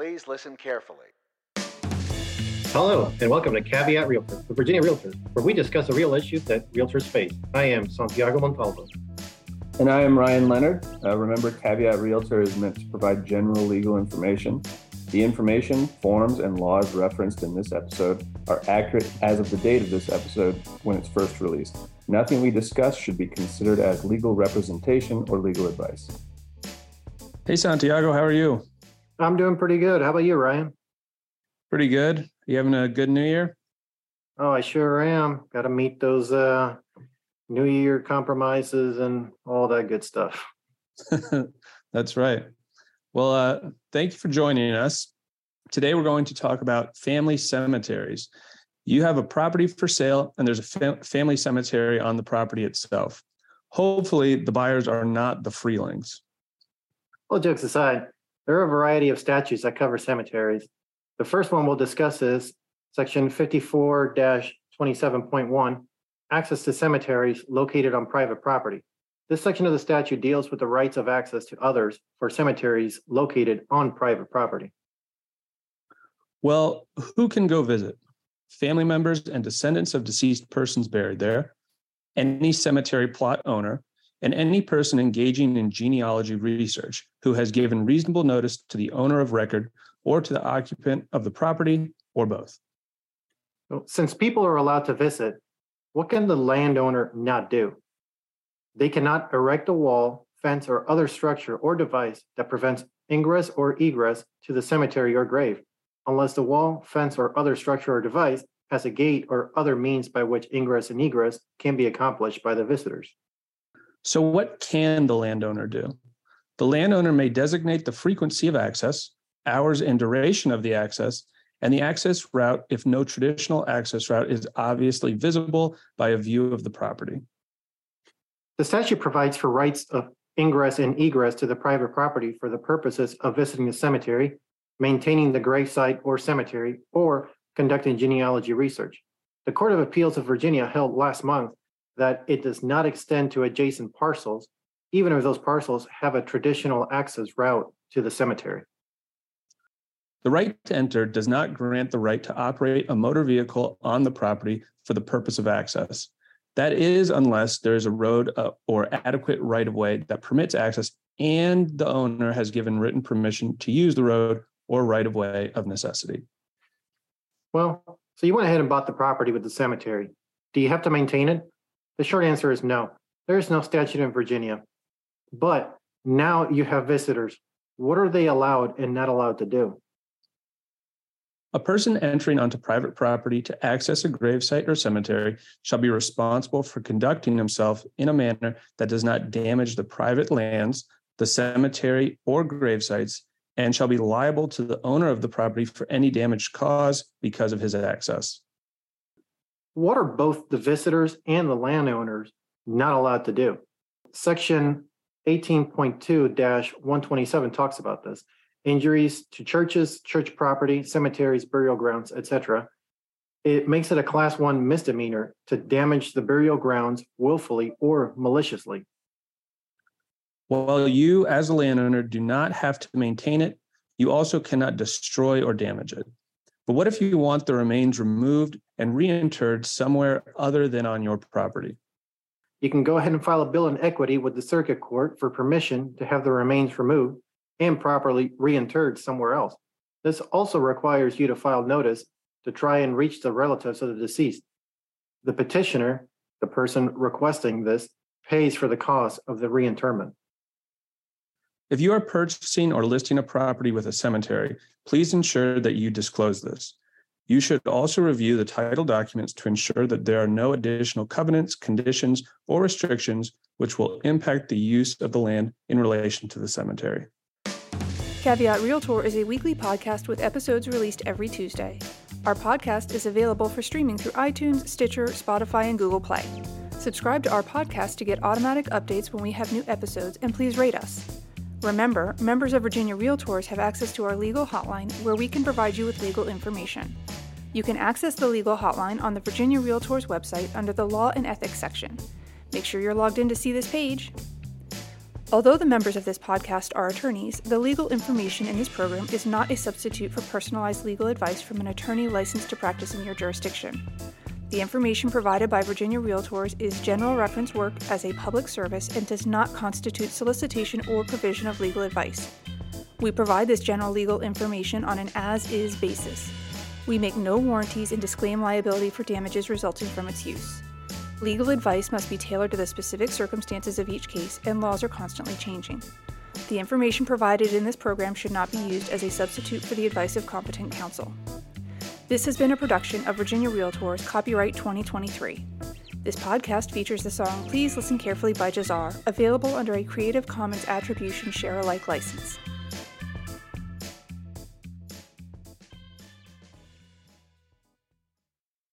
please listen carefully. Hello, and welcome to Caveat Realtor, the Virginia Realtor, where we discuss the real issues that realtors face. I am Santiago Montalvo. And I am Ryan Leonard. Uh, remember, Caveat Realtor is meant to provide general legal information. The information, forms, and laws referenced in this episode are accurate as of the date of this episode when it's first released. Nothing we discuss should be considered as legal representation or legal advice. Hey, Santiago, how are you? I'm doing pretty good. How about you, Ryan? Pretty good. You having a good new year? Oh, I sure am. Got to meet those uh, New Year compromises and all that good stuff. That's right. Well, uh, thank you for joining us. Today, we're going to talk about family cemeteries. You have a property for sale, and there's a fam- family cemetery on the property itself. Hopefully, the buyers are not the freelings. All jokes aside, there are a variety of statutes that cover cemeteries. The first one we'll discuss is Section 54 27.1 Access to cemeteries located on private property. This section of the statute deals with the rights of access to others for cemeteries located on private property. Well, who can go visit? Family members and descendants of deceased persons buried there, any cemetery plot owner, and any person engaging in genealogy research who has given reasonable notice to the owner of record or to the occupant of the property or both. Since people are allowed to visit, what can the landowner not do? They cannot erect a wall, fence, or other structure or device that prevents ingress or egress to the cemetery or grave, unless the wall, fence, or other structure or device has a gate or other means by which ingress and egress can be accomplished by the visitors. So, what can the landowner do? The landowner may designate the frequency of access, hours and duration of the access, and the access route if no traditional access route is obviously visible by a view of the property. The statute provides for rights of ingress and egress to the private property for the purposes of visiting the cemetery, maintaining the gravesite or cemetery, or conducting genealogy research. The Court of Appeals of Virginia held last month that it does not extend to adjacent parcels, even if those parcels have a traditional access route to the cemetery. The right to enter does not grant the right to operate a motor vehicle on the property for the purpose of access. That is, unless there is a road uh, or adequate right of way that permits access and the owner has given written permission to use the road or right of way of necessity. Well, so you went ahead and bought the property with the cemetery. Do you have to maintain it? The short answer is no. There is no statute in Virginia. But now you have visitors. What are they allowed and not allowed to do? A person entering onto private property to access a gravesite or cemetery shall be responsible for conducting himself in a manner that does not damage the private lands, the cemetery, or gravesites, and shall be liable to the owner of the property for any damage caused because of his access. What are both the visitors and the landowners not allowed to do? Section 18.2 127 talks about this injuries to churches, church property, cemeteries, burial grounds, etc. It makes it a class one misdemeanor to damage the burial grounds willfully or maliciously. While you, as a landowner, do not have to maintain it, you also cannot destroy or damage it. But what if you want the remains removed and reinterred somewhere other than on your property? You can go ahead and file a bill in equity with the circuit court for permission to have the remains removed and properly reinterred somewhere else. This also requires you to file notice to try and reach the relatives of the deceased. The petitioner, the person requesting this, pays for the cost of the reinterment. If you are purchasing or listing a property with a cemetery, please ensure that you disclose this. You should also review the title documents to ensure that there are no additional covenants, conditions, or restrictions which will impact the use of the land in relation to the cemetery. Caveat Realtor is a weekly podcast with episodes released every Tuesday. Our podcast is available for streaming through iTunes, Stitcher, Spotify, and Google Play. Subscribe to our podcast to get automatic updates when we have new episodes, and please rate us. Remember, members of Virginia Realtors have access to our legal hotline where we can provide you with legal information. You can access the legal hotline on the Virginia Realtors website under the Law and Ethics section. Make sure you're logged in to see this page. Although the members of this podcast are attorneys, the legal information in this program is not a substitute for personalized legal advice from an attorney licensed to practice in your jurisdiction. The information provided by Virginia Realtors is general reference work as a public service and does not constitute solicitation or provision of legal advice. We provide this general legal information on an as is basis. We make no warranties and disclaim liability for damages resulting from its use. Legal advice must be tailored to the specific circumstances of each case, and laws are constantly changing. The information provided in this program should not be used as a substitute for the advice of competent counsel. This has been a production of Virginia Realtors, copyright 2023. This podcast features the song Please Listen Carefully by Jahzzar, available under a Creative Commons Attribution Share Alike license.